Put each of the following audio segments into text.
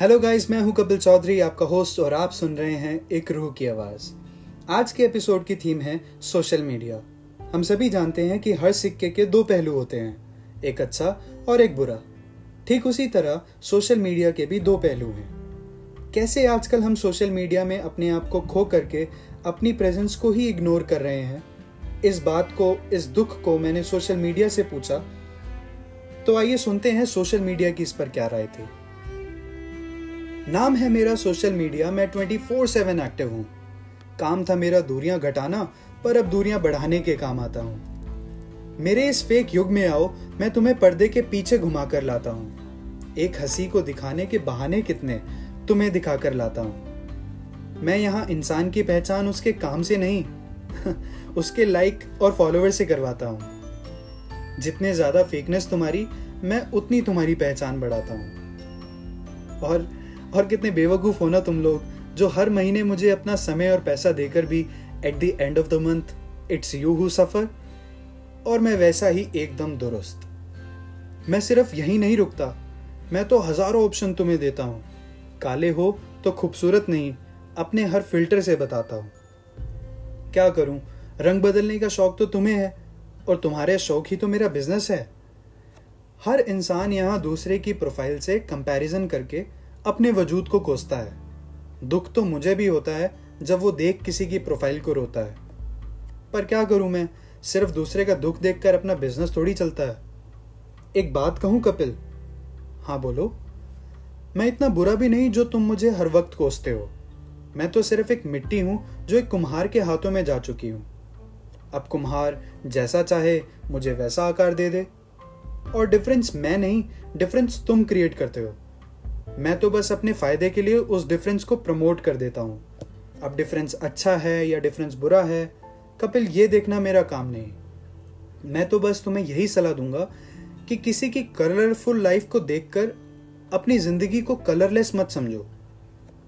Hello guys मैं हूँ कपिल चौधरी, आपका होस्ट और आप सुन रहे हैं एक रूह की आवाज़। आज के एपिसोड की थीम है सोशल मीडिया हम सभी जानते हैं कि हर सिक्के के दो पहलू होते हैं, एक अच्छा और एक बुरा। ठीक उसी तरह सोशल मीडिया के भी दो पहलू हैं। कैसे आजकल हम सोशल मीडिया में अपने आप को खो करके अपनी प्रेजेंस को ही इग्नोर कर रहे हैं? इस बात को, इस दुख को मैंने सोशल मीडिया से पूछा। तो आइए सुनते हैं सोशल मीडिया की इस पर क्या राय थी। नाम है मेरा सोशल मीडिया मैं ट्वेंटी फोर सेवन एक्टिव हूँ। काम था मेरा दूरियाँ घटाना, पर अब दूरियाँ बढ़ाने के काम आता हूँ। मेरे इस फेक युग में आओ, मैं तुम्हें पर्दे के पीछे घुमा कर लाता हूँ। एक हँसी को दिखाने के बहाने कितने, तुम्हें दिखा कर लाता हूँ। मैं यहाँ इंसान की पहचान उसके काम से नहीं, उसके लाइक और फॉलोवर से करवाता हूँ। जितने ज़्यादा फेकनेस तुम्हारी, मैं उतनी तुम्हारी पहचान बढ़ाता हूँ। और और कितने बेवकूफ़ हो ना तुम लोग, जो हर महीने मुझे अपना समय और पैसा देकर भी at the end of the month it's you who suffer और मैं वैसा ही एकदम दुरुस्त। मैं सिर्फ़ यही नहीं रुकता। मैं तो हज़ारों ऑप्शन तुम्हें देता हूँ। काले हो तो खूबसूरत नहीं, अपने हर फ़िल्टर से बताता हूँ। क्या करूँ? रंग बदलने का शौक तो तुम्हें है, और तुम्हारे शौक ही तो मेरा बिज़नेस है। हर इंसान यहाँ दूसरे की प्रोफ़ाइल से कंपैरिजन करके अपने वजूद को कोसता है। दुख तो मुझे भी होता है जब वो देख किसी की प्रोफ़ाइल को रोता है। पर क्या करूँ मैं? सिर्फ़ दूसरे का दुख देखकर अपना बिज़नेस थोड़ी चलता है। एक बात कहूँ कपिल? हाँ बोलो। मैं इतना बुरा भी नहीं जो तुम मुझे हर वक्त कोसते हो। मैं तो सिर्फ़ एक मिट्टी हूँ जो एक कुम्हार के हाथों में जा चुकी हूँ। अब कुम्हार जैसा चाहे, मुझे वैसा आकार दे दे। और डिफरेंस मैं नहीं डिफरेंस तुम क्रिएट करते हो। मैं तो बस अपने फ़ायदे के लिए उस डिफरेंस को प्रमोट कर देता हूँ। अब डिफरेंस अच्छा है या डिफरेंस बुरा है, कपिल, ये देखना मेरा काम नहीं। मैं तो बस तुम्हें यही सलाह दूँगा कि किसी की कलरफुल लाइफ को देखकर अपनी ज़िंदगी को कलरलेस मत समझो,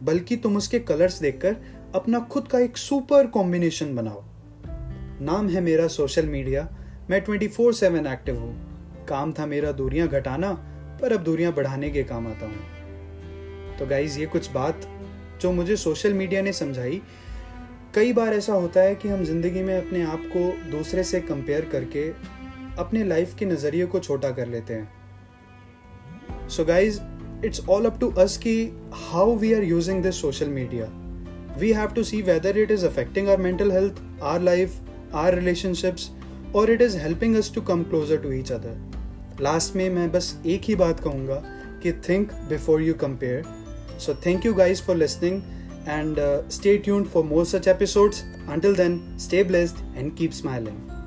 बल्कि तुम उसके कलर्स देखकर अपना खुद का एक सुपर कॉम्बिनेशन बनाओ। नाम है मेरा सोशल मीडिया मैं ट्वेंटी फोर सेवन एक्टिव हूँ। काम था मेरा दूरियाँ घटाना, पर अब दूरियाँ बढ़ाने के काम आता हूँ। तो गाइज़ ये कुछ बात जो मुझे सोशल मीडिया ने समझाई। कई बार ऐसा होता है कि हम ज़िंदगी में अपने आप को दूसरे से कंपेयर करके अपने लाइफ के नज़रिए को छोटा कर लेते हैं। So guys it's all up to us की how we are using this social media we have to see whether it is affecting our mental health our life our relationships और it is helping us to come closer to each other last में मैं बस एक ही बात कहूँगा कि think before you compare So, thank you guys for listening and uh, stay tuned for more such episodes. Until then, stay blessed and keep smiling.